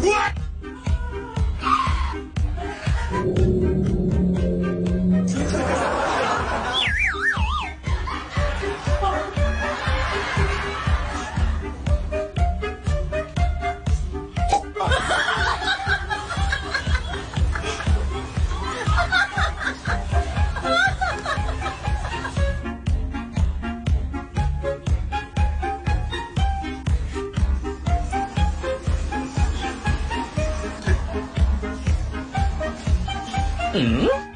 What? 嗯。